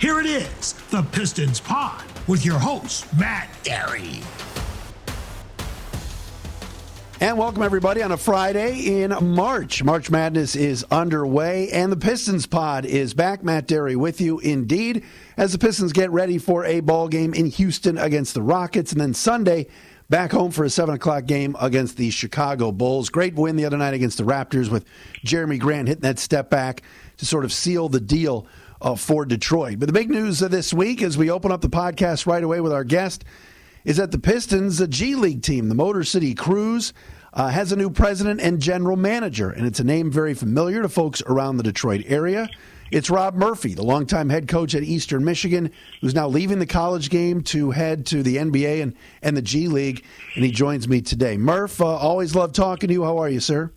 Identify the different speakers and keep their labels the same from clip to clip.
Speaker 1: Here it is, the Pistons Pod, with your host, Matt Derry.
Speaker 2: And welcome everybody on a Friday in March. March Madness is underway, and the Pistons Pod is back. Matt Derry with you, indeed, as the Pistons get ready for a ball game in Houston against the Rockets, and then Sunday back home for a seven o'clock game against the Chicago Bulls. Great win the other night against the Raptors with Jerami Grant hitting that step back to sort of seal the deal uh, for Detroit. But the big news of this week, as we open up the podcast right away with our guest, is that the Pistons, the G League team, the Motor City Cruise, uh, has a new president and general manager, and it's a name very familiar to folks around the Detroit area. It's Rob Murphy, the longtime head coach at Eastern Michigan, who's now leaving the college game to head to the NBA and, and the G League, and he joins me today. Murph, uh, always love talking to you. How are you, sir?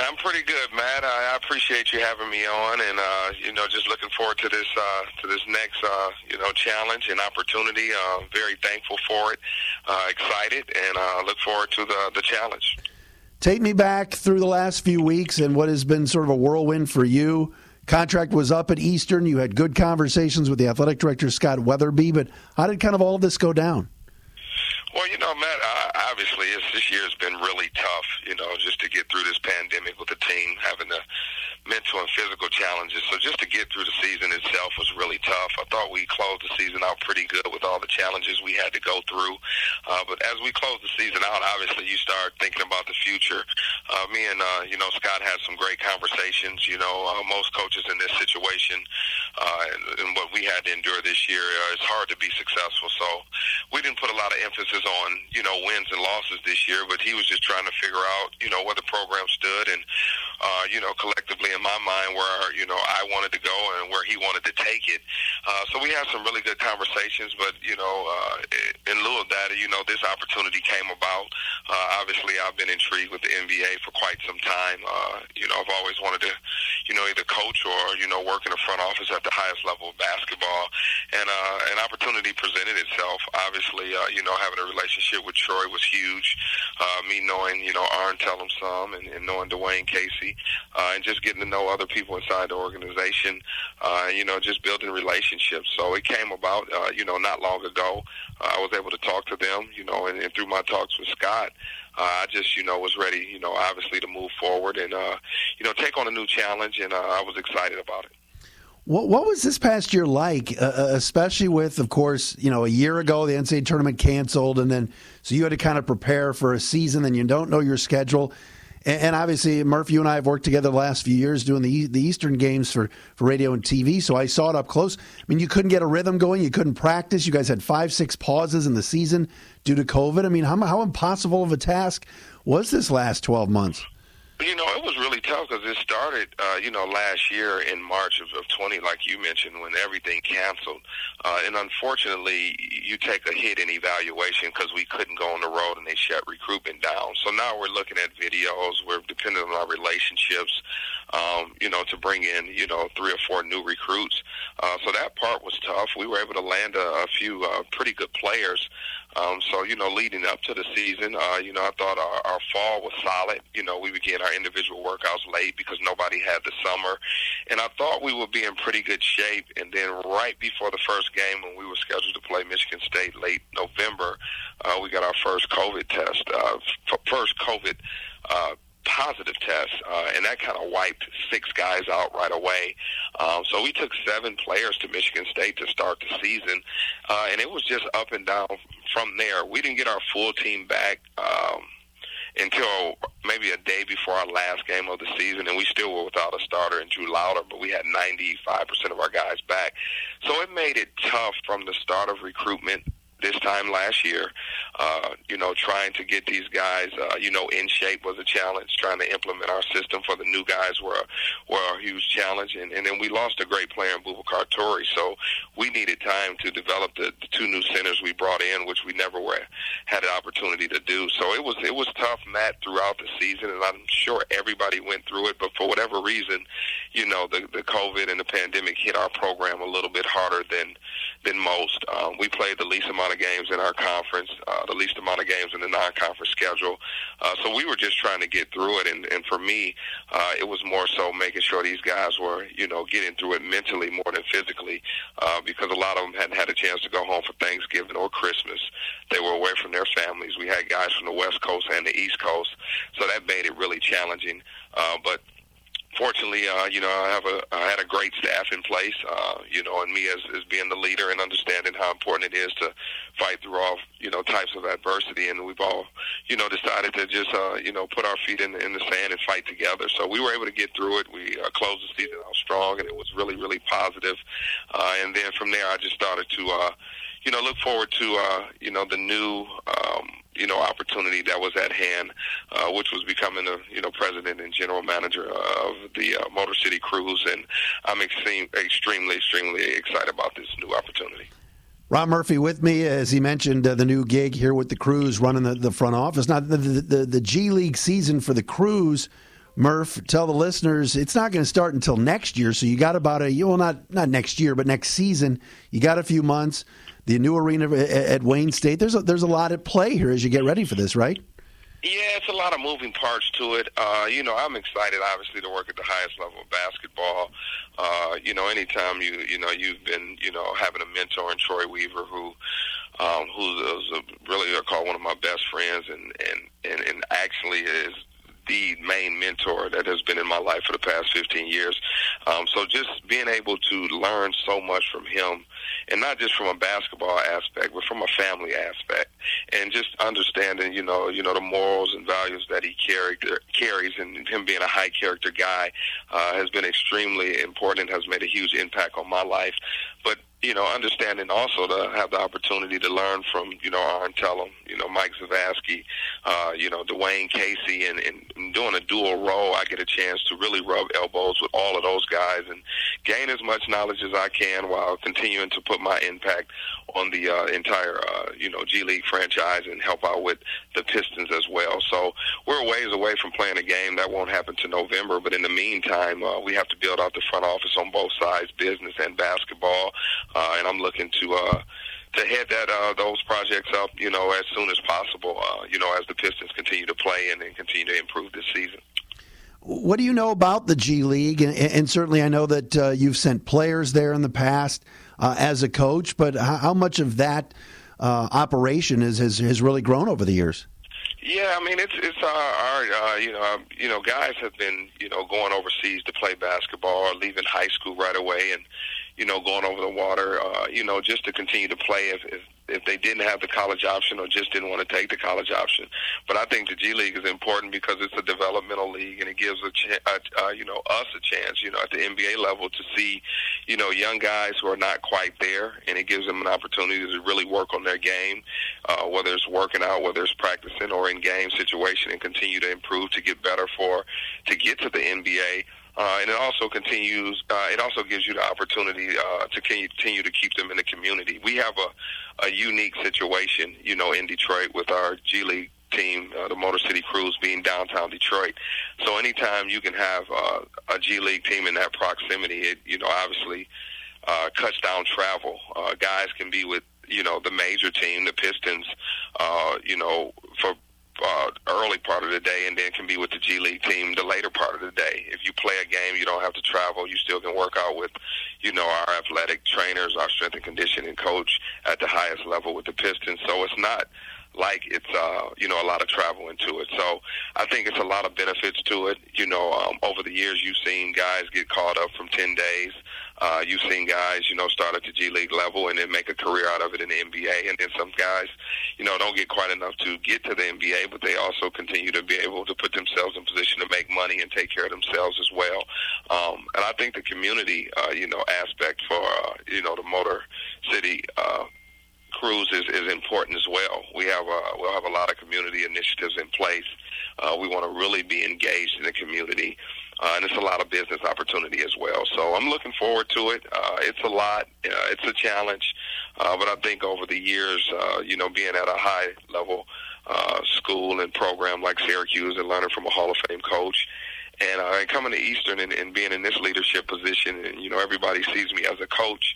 Speaker 3: I'm pretty good, Matt. I, appreciate you having me on, and uh, you know, just looking forward to this uh, to this next uh, you know challenge and opportunity. Uh, very thankful for it, uh, excited, and uh, look forward to the the challenge.
Speaker 2: Take me back through the last few weeks and what has been sort of a whirlwind for you. Contract was up at Eastern. You had good conversations with the athletic director Scott Wetherbee, but how did kind of all of this go down?
Speaker 3: Well, you know, Matt, uh, obviously this year has been really tough, you know, just to get through this pandemic with the team having the mental and physical challenges. So just to get through the season itself was really tough. I thought we closed the season out pretty good with all the challenges we had to go through. Uh, but as we close the season out, obviously you start thinking about the future. Uh, me and, uh, you know, Scott had some great conversations. You know, uh, most coaches in this situation uh, and, and what we had to endure this year, uh, it's hard to be successful. So we didn't put a lot of emphasis on, you know, wins and losses this year, but he was just trying to figure out, you know, where the program stood and, uh, you know, collectively in my mind where, you know, I wanted to go and where he wanted to take it. Uh, so we had some really good conversations, but, you know, uh, in lieu of that, you know, this opportunity came about. Uh, obviously, I've been intrigued with the NBA for quite some time. Uh, you know, I've always wanted to, you know, either coach or, you know, work in the front office at the highest level of basketball. And uh, an opportunity presented itself. Obviously, uh, you know, having a relationship with Troy was huge. Uh, me knowing, you know, Arn Tellem some and, and knowing Dwane Casey uh, and just getting to know other people inside the organization, uh, you know, just building relationships. So it came about, uh, you know, not long ago. Uh, I was able to talk to them, you know, and, and through my talks with Scott, uh, I just, you know, was ready, you know, obviously to move forward and, uh, you know, take on a new challenge, and uh, I was excited about it.
Speaker 2: What, what was this past year like, uh, uh especially with, of course, you know, a year ago the NCAA tournament canceled, and then so you had to kind of prepare for a season, and you don't know your schedule. And, obviously, Murph, you and I have worked together the last few years doing the the Eastern games for, for radio and TV, so I saw it up close. I mean, you couldn't get a rhythm going, you couldn't practice. You guys had five, six pauses in the season due to COVID. I mean, how, how impossible of a task was this last 12 months?
Speaker 3: You know, it was really tough because it started, uh, you know, last year in March of, of 20, like you mentioned, when everything canceled. Uh, and unfortunately, you take a hit in evaluation because we couldn't go on the road and they shut recruitment down. So now we're looking at videos. We're dependent on our relationships, um, you know, to bring in, you know, three or four new recruits. Uh, so that part was tough. We were able to land a, a few uh, pretty good players. Um, so, you know, leading up to the season, uh, you know, I thought our, our fall was solid. You know, we began our individual workouts late because nobody had the summer. And I thought we would be in pretty good shape. And then right before the first game, when we were scheduled to play Michigan State late November, uh, we got our first COVID test, uh, f- first COVID uh, positive test, uh, and that kind of wiped six guys out right away. Um, so we took seven players to Michigan State to start the season, uh, and it was just up and down from there. We didn't get our full team back. Um, until maybe a day before our last game of the season, and we still were without a starter in Drew Lowder, but we had 95% of our guys back. So it made it tough from the start of recruitment this time last year. Uh, you know, trying to get these guys, uh, you know, in shape was a challenge. Trying to implement our system for the new guys were were a huge challenge. And, and then we lost a great player in Boubacar Touré, so we needed time to develop the, the two new centers we brought in, which we never were, had an opportunity to do. So it was it was tough, Matt, throughout the season, and I'm sure everybody went through it. But for whatever reason, you know, the the COVID and the pandemic hit our program a little bit harder than than most. Um, we played the least amount amount of games in our conference, uh, the least amount of games in the non-conference schedule. Uh, so we were just trying to get through it, and, and for me, uh, it was more so making sure these guys were, you know, getting through it mentally more than physically, uh, because a lot of them hadn't had a chance to go home for Thanksgiving or Christmas. They were away from their families. We had guys from the West Coast and the East Coast, so that made it really challenging. Uh, but fortunately, uh, you know, I have a I had a great staff in place. Uh, you know, and me as as being the leader and understanding how important it is to fight through all you know types of adversity, and we've all you know decided to just uh, you know put our feet in the in the sand and fight together. So we were able to get through it. We uh, closed the season out strong, and it was really really positive. Uh, and then from there, I just started to. Uh, you know, look forward to uh, you know the new um, you know opportunity that was at hand, uh, which was becoming the you know president and general manager of the uh, Motor City Cruise, and I'm extreme, extremely extremely excited about this new opportunity.
Speaker 2: Rob Murphy with me, as he mentioned, uh, the new gig here with the Cruise, running the, the front office. Now, the, the, the G League season for the Cruise, Murph, tell the listeners it's not going to start until next year. So you got about a well, not not next year, but next season. You got a few months the new arena at Wayne State. There's a, there's a lot at play here as you get ready for this, right?
Speaker 3: Yeah, it's a lot of moving parts to it. Uh, you know, I'm excited, obviously, to work at the highest level of basketball. Uh, you know, anytime you you know you've been you know having a mentor in Troy Weaver who um, who's a, really I call one of my best friends, and and and, and actually is the main mentor that has been in my life for the past 15 years. Um, so just being able to learn so much from him, and not just from a basketball aspect, but from a family aspect, and just understanding, you know, you know the morals and values that he character, carries, and him being a high character guy uh, has been extremely important has made a huge impact on my life. But you know, understanding also to have the opportunity to learn from, you know, Arn Tellem, you know, Mike Zavodsky, uh, you know, Dwane Casey, and, and doing a dual role, I get a chance to really rub elbows with all of those guys and gain as much knowledge as I can while continuing to put my impact on the uh, entire, uh, you know, G League franchise and help out with the Pistons as well. So we're ways away from playing a game. That won't happen to November, but in the meantime, uh, we have to build out the front office on both sides, business and basketball uh, and I'm looking to uh, to head that uh, those projects up, you know, as soon as possible. Uh, you know, as the Pistons continue to play and, and continue to improve this season.
Speaker 2: What do you know about the G League? And, and certainly, I know that uh, you've sent players there in the past uh, as a coach. But how, how much of that uh, operation is, has has really grown over the years?
Speaker 3: Yeah, I mean it's it's our, our uh, you know um, you know guys have been you know going overseas to play basketball or leaving high school right away and you know, going over the water, uh, you know, just to continue to play if, if if they didn't have the college option or just didn't want to take the college option. But I think the G League is important because it's a developmental league and it gives a, ch- uh, uh, you know us a chance, you know, at the NBA level to see, you know, young guys who are not quite there, and it gives them an opportunity to really work on their game, uh, whether it's working out, whether it's practicing or in game situation, and continue to improve to get better for to get to the NBA. Uh, and it also continues. Uh, it also gives you the opportunity uh, to continue to keep them in the community. We have a, a unique situation, you know, in Detroit with our G League team, uh, the Motor City Cruise, being downtown Detroit. So anytime you can have uh, a G League team in that proximity, it you know obviously uh, cuts down travel. Uh, guys can be with you know the major team, the Pistons, uh, you know for uh, early part of the day and then can be with the G League team the later part of the day. If you play a game, you don't have to travel. You still can work out with, you know, our athletic trainers, our strength and conditioning coach at the highest level with the Pistons. So it's not like it's uh you know a lot of travel into it so i think it's a lot of benefits to it you know um over the years you've seen guys get caught up from 10 days uh, you've seen guys, you know, start at the G League level and then make a career out of it in the NBA. And then some guys, you know, don't get quite enough to get to the NBA, but they also continue to be able to put themselves in position to make money and take care of themselves as well. Um, and I think the community, uh, you know, aspect for, uh, you know, the Motor City, uh, cruise is, is important as well. We have a, we'll have a lot of community initiatives in place. Uh, we want to really be engaged in the community uh, and it's a lot of business opportunity as well. So I'm looking forward to it. Uh, it's a lot. Uh, it's a challenge, uh, but I think over the years, uh, you know, being at a high level uh, school and program like Syracuse and learning from a Hall of Fame coach. And uh, coming to Eastern and, and being in this leadership position, and you know everybody sees me as a coach,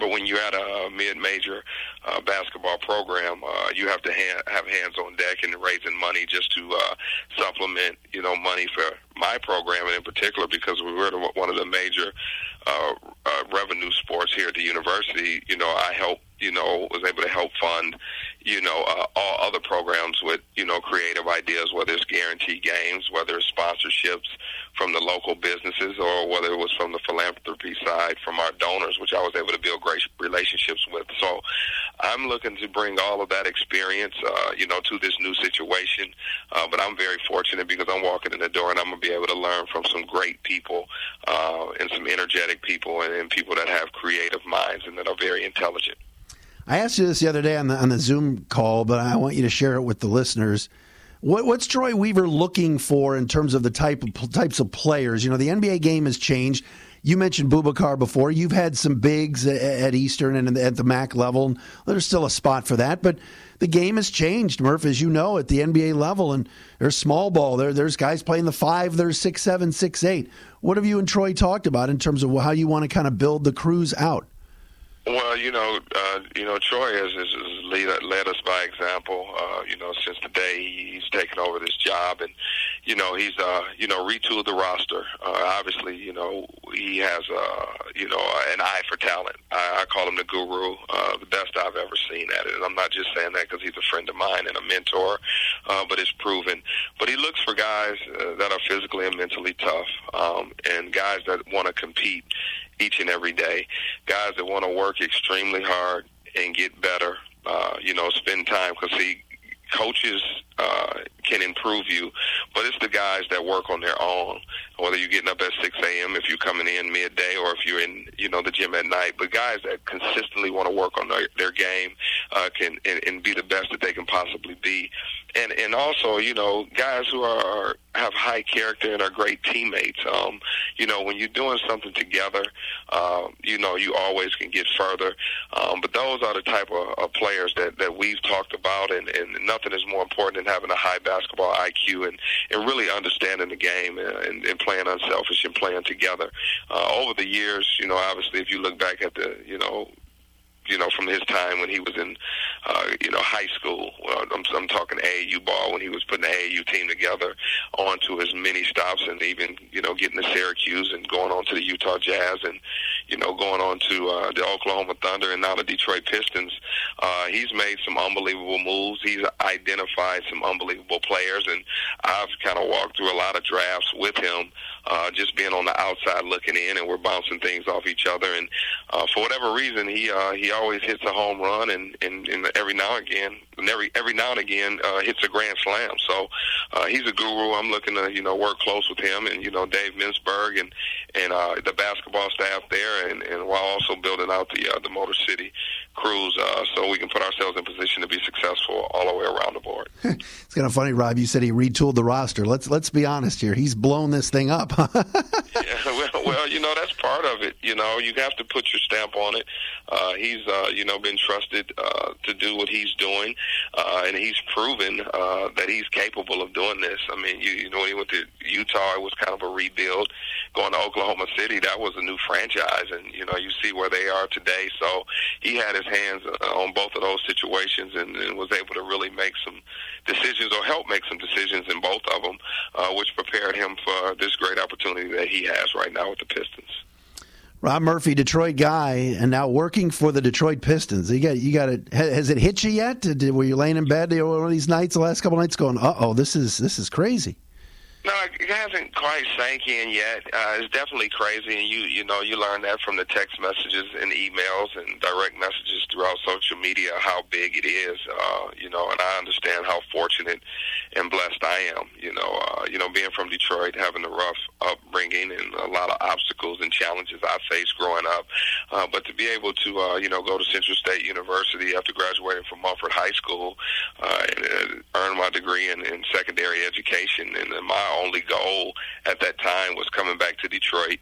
Speaker 3: But when you're at a mid-major uh, basketball program, uh, you have to ha- have hands on deck and raising money just to uh, supplement, you know, money for my program, and in particular because we were one of the major uh, uh, revenue sports here at the university. You know, I help, you know, was able to help fund, you know, uh, all other programs with, you know, creative ideas, whether it's guaranteed games, whether it's sponsorships from the local businesses, or whether it was from the philanthropy side from our donors, which I was able to build great relationships with. So I'm looking to bring all of that experience, uh, you know, to this new situation. Uh, but I'm very fortunate because I'm walking in the door and I'm going to be able to learn from some great people uh, and some energetic people and, and people that have creative minds and that are very intelligent.
Speaker 2: I asked you this the other day on the on the Zoom call, but I want you to share it with the listeners. What, what's Troy Weaver looking for in terms of the type of types of players? You know, the NBA game has changed. You mentioned Boubacar before. You've had some bigs at Eastern and at the MAC level. There's still a spot for that, but the game has changed, Murph, as you know, at the NBA level. And there's small ball. There, there's guys playing the five. There's six, seven, six, eight. What have you and Troy talked about in terms of how you want to kind of build the Cruise out?
Speaker 3: Well, you know, uh, you know, Troy has, has, lead, led us by example. Uh, you know, since the day he's taken over this job, and you know, he's uh, you know retooled the roster. Uh, obviously, you know, he has uh, you know an eye for talent. I, I call him the guru, uh, the best I've ever seen at it. And I'm not just saying that because he's a friend of mine and a mentor, uh, but it's proven. But he looks for guys uh, that are physically and mentally tough, um, and guys that want to compete each and every day. Guys that want to work extremely hard and get better. Uh, you know, spend time because see, coaches uh, can improve you, but it's the guys that work on their own. Whether you're getting up at 6 a.m., if you're coming in midday, or if you're in, you know, the gym at night. But guys that consistently want to work on their, their game uh, can and, and be the best that they can possibly be and and also you know guys who are have high character and are great teammates. Um, you know when you're doing something together, uh, you know you always can get further. Um, but those are the type of, of players that that we've talked about, and, and nothing is more important than having a high basketball IQ and and really understanding the game and, and playing unselfish and playing together. Uh, over the years, you know, obviously if you look back at the you know you know, from his time when he was in, uh, you know, high school. Well, I'm, I'm talking AAU ball when he was putting the AAU team together onto his many stops and even, you know, getting to Syracuse and going on to the Utah Jazz and, you know, going on to uh, the Oklahoma Thunder and now the Detroit Pistons. Uh, he's made some unbelievable moves. He's identified some unbelievable players, and I've kind of walked through a lot of drafts with him, uh, just being on the outside looking in, and we're bouncing things off each other. And uh, for whatever reason, he uh, he hits a home run, and, and, and every now and again, and every every now and again, uh, hits a grand slam. So uh, he's a guru. I'm looking to you know work close with him, and you know Dave Mincberg and and uh, the basketball staff there, and, and while also building out the uh, the Motor City Cruise, uh, so we can put ourselves in position to be successful all the way around the board.
Speaker 2: it's kind of funny, Rob. You said he retooled the roster. Let's let's be honest here. He's blown this thing up.
Speaker 3: yeah, well, well, you know that's part of it. You know, you have to put your stamp on it. Uh, he's uh, you know been trusted uh, to do what he's doing, uh, and he's proven uh, that he's capable of doing this. I mean, you, you know, when he went to Utah, it was kind of a rebuild. Going to Oklahoma City, that was a new franchise, and you know, you see where they are today. So he had his hands uh, on both of those situations, and, and was able to really make some decisions or help make some decisions in both of them, uh, which prepared him for this great opportunity that he has right now with the Pistons.
Speaker 2: Rob Murphy, Detroit guy, and now working for the Detroit Pistons. You got, you got it. Has it hit you yet? Did, were you laying in bed one of these nights, the last couple nights, going, "Uh oh, this is this is crazy."
Speaker 3: No, it hasn't quite sank in yet. Uh, it's definitely crazy, and you you know you learn that from the text messages and emails and direct messages throughout social media how big it is. Uh, you know, and I understand how fortunate and blessed I am. You know, uh, you know, being from Detroit, having a rough upbringing and a lot of obstacles and challenges I faced growing up, uh, but to be able to uh, you know go to Central State University after graduating from Mumford High School uh, and uh, earn my degree in, in secondary education, and my only goal at that time was coming back to Detroit.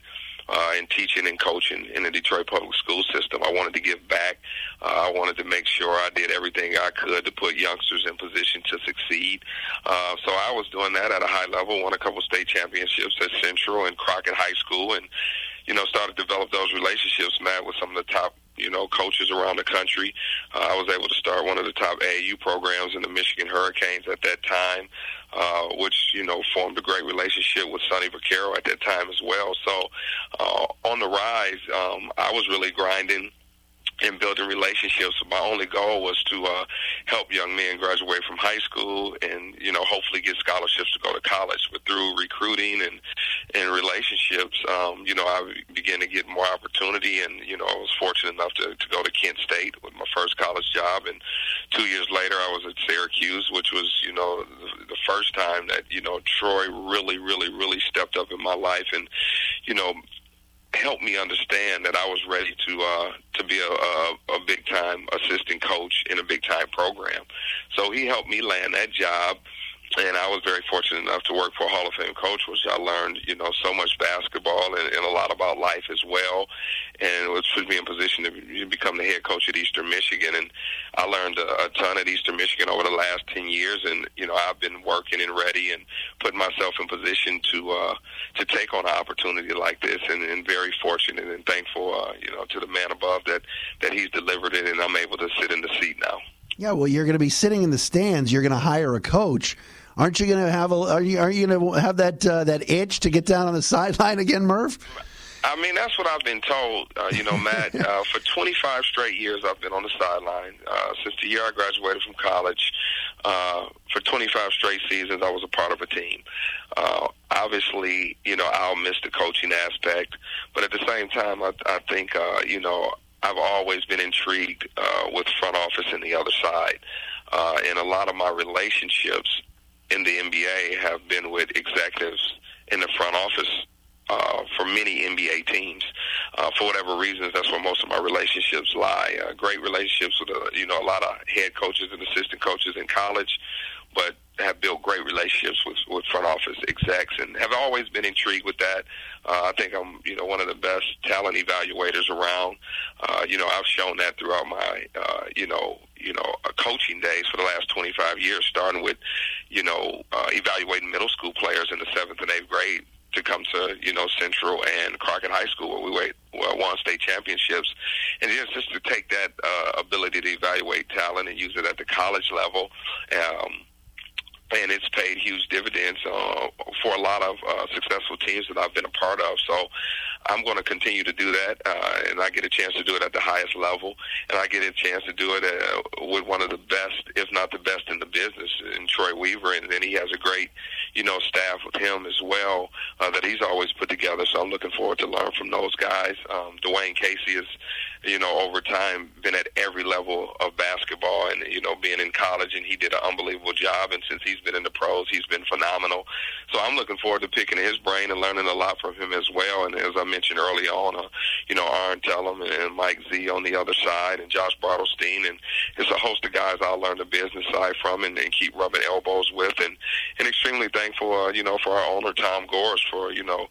Speaker 3: Uh, and teaching and coaching in the Detroit public school system. I wanted to give back. Uh, I wanted to make sure I did everything I could to put youngsters in position to succeed. Uh, so I was doing that at a high level. Won a couple state championships at Central and Crockett High School, and you know started to develop those relationships, Matt, with some of the top you know, coaches around the country. Uh, I was able to start one of the top AAU programs in the Michigan Hurricanes at that time, uh, which, you know, formed a great relationship with Sonny Vaccaro at that time as well. So uh, on the rise, um, I was really grinding in building relationships. My only goal was to uh, help young men graduate from high school and you know hopefully get scholarships to go to college. But through recruiting and and relationships, um, you know, I began to get more opportunity. And you know, I was fortunate enough to, to go to Kent State with my first college job. And two years later, I was at Syracuse, which was you know the, the first time that you know Troy really, really, really stepped up in my life. And you know, helped me understand that I was ready to uh, to be a, a, a big time assistant coach in a big time program. So he helped me land that job and I was very fortunate enough to work for a Hall of Fame coach, which I learned, you know, so much basketball and, and a lot about life as well. And it put me in position to become the head coach at Eastern Michigan. And I learned a, a ton at Eastern Michigan over the last 10 years. And, you know, I've been working and ready and putting myself in position to, uh, to take on an opportunity like this and, and very fortunate and thankful, uh, you know, to the man above that, that he's delivered it and I'm able to sit in the.
Speaker 2: Yeah, well, you're going to be sitting in the stands. You're going to hire a coach. Aren't you going to have a? Are you are you going to have that uh, that itch to get down on the sideline again, Murph?
Speaker 3: I mean, that's what I've been told. Uh, you know, Matt, uh, for 25 straight years, I've been on the sideline. Uh, since the year I graduated from college, uh, for 25 straight seasons, I was a part of a team. Uh, obviously, you know, I'll miss the coaching aspect, but at the same time, I, I think, uh, you know, I've always been intrigued uh, with front office and the other side. Uh, and a lot of my relationships in the NBA have been with executives in the front office uh, for many NBA teams. Uh, for whatever reasons, that's where most of my relationships lie. Uh, great relationships with, uh, you know, a lot of head coaches and assistant coaches in college, but have built great relationships with, with front office execs and have always been intrigued with that. Uh, I think I'm, you know, one of the best talent evaluators around. Uh, you know, I've shown that throughout my, uh, you know, you know, uh, coaching days for the last 25 years, starting with, you know, uh, evaluating middle school players in the seventh and eighth grade to come to you know Central and Crockett High School where we wait, won state championships, and just just to take that uh, ability to evaluate talent and use it at the college level. Um, and it's paid huge dividends uh, for a lot of uh, successful teams that I've been a part of. So I'm going to continue to do that, uh, and I get a chance to do it at the highest level, and I get a chance to do it uh, with one of the best, if not the best, in the business, in Troy Weaver, and then he has a great, you know, staff with him as well uh, that he's always put together. So I'm looking forward to learn from those guys. Um, Dwane Casey is you know, over time been at every level of basketball and, you know, being in college and he did an unbelievable job and since he's been in the pros, he's been phenomenal. So I'm looking forward to picking his brain and learning a lot from him as well. And as I mentioned early on, uh, you know, Arn Tellem and Mike Z on the other side and Josh Bartelstein and it's a host of guys I'll learn the business side from and, and keep rubbing elbows with and, and extremely thankful, uh, you know, for our owner, Tom Gores, for, you know,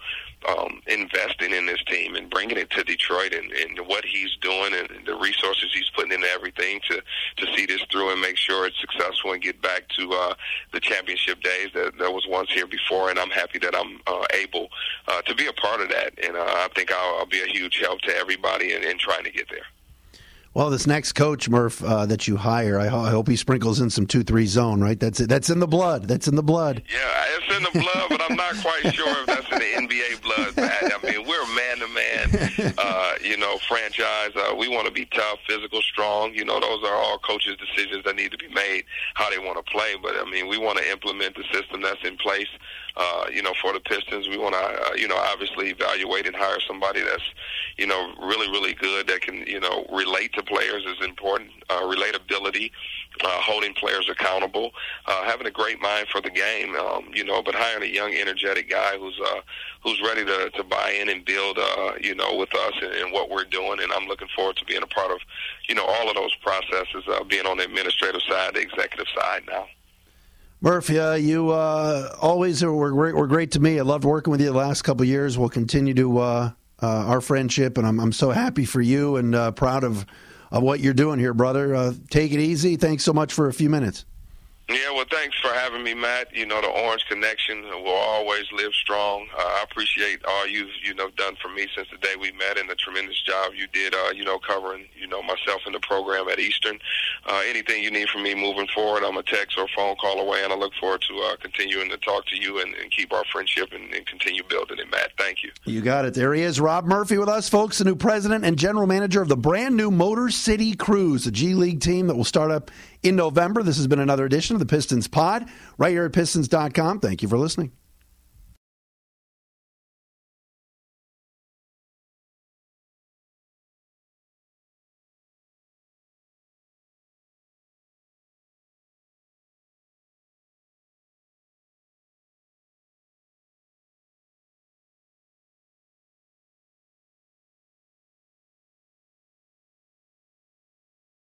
Speaker 3: um, investing in this team and bringing it to Detroit and, and what he's doing and the resources he's putting into everything to to see this through and make sure it's successful and get back to uh, the championship days that, that was once here before. And I'm happy that I'm uh, able uh, to be a part of that. And uh, I think I'll, I'll be a huge help to everybody in, in trying to get there.
Speaker 2: Well, this next coach Murph uh, that you hire, I, ho- I, hope he sprinkles in some two-three zone. Right, that's it. That's in the blood. That's in the blood.
Speaker 3: Yeah, it's in the blood, but I'm not quite sure if that's in the NBA blood. I mean, we're a man-to-man, uh, you know, franchise. Uh, we want to be tough, physical, strong. You know, those are all coaches' decisions that need to be made how they want to play. But I mean, we want to implement the system that's in place. Uh, you know, for the Pistons, we want to, uh, you know, obviously evaluate and hire somebody that's, you know, really, really good that can, you know, relate to players is important. Uh, relatability, uh, holding players accountable, uh, having a great mind for the game, um, you know, but hiring a young, energetic guy who's uh, who's ready to, to buy in and build, uh, you know, with us and, and what we're doing. And I'm looking forward to being a part of, you know, all of those processes, uh, being on the administrative side, the executive side now.
Speaker 2: Murphy, uh, you uh, always were great, were great to me. I loved working with you the last couple years. We'll continue to uh, uh, our friendship, and I'm, I'm so happy for you and uh, proud of, of what you're doing here, brother. Uh, take it easy. Thanks so much for a few minutes.
Speaker 3: Yeah, well, thanks for having me, Matt. You know, the Orange Connection will always live strong. Uh, I appreciate all you've, you know, done for me since the day we met and the tremendous job you did, uh, you know, covering, you know, myself in the program at Eastern. Uh, anything you need from me moving forward, I'm a text or phone call away, and I look forward to uh, continuing to talk to you and, and keep our friendship and, and continue building it, Matt. Thank you.
Speaker 2: You got it. There he is, Rob Murphy with us, folks, the new president and general manager of the brand new Motor City Cruise, a G League team that will start up in November. This has been another edition of the Pistons Pod right here at Pistons.com. Thank you for listening.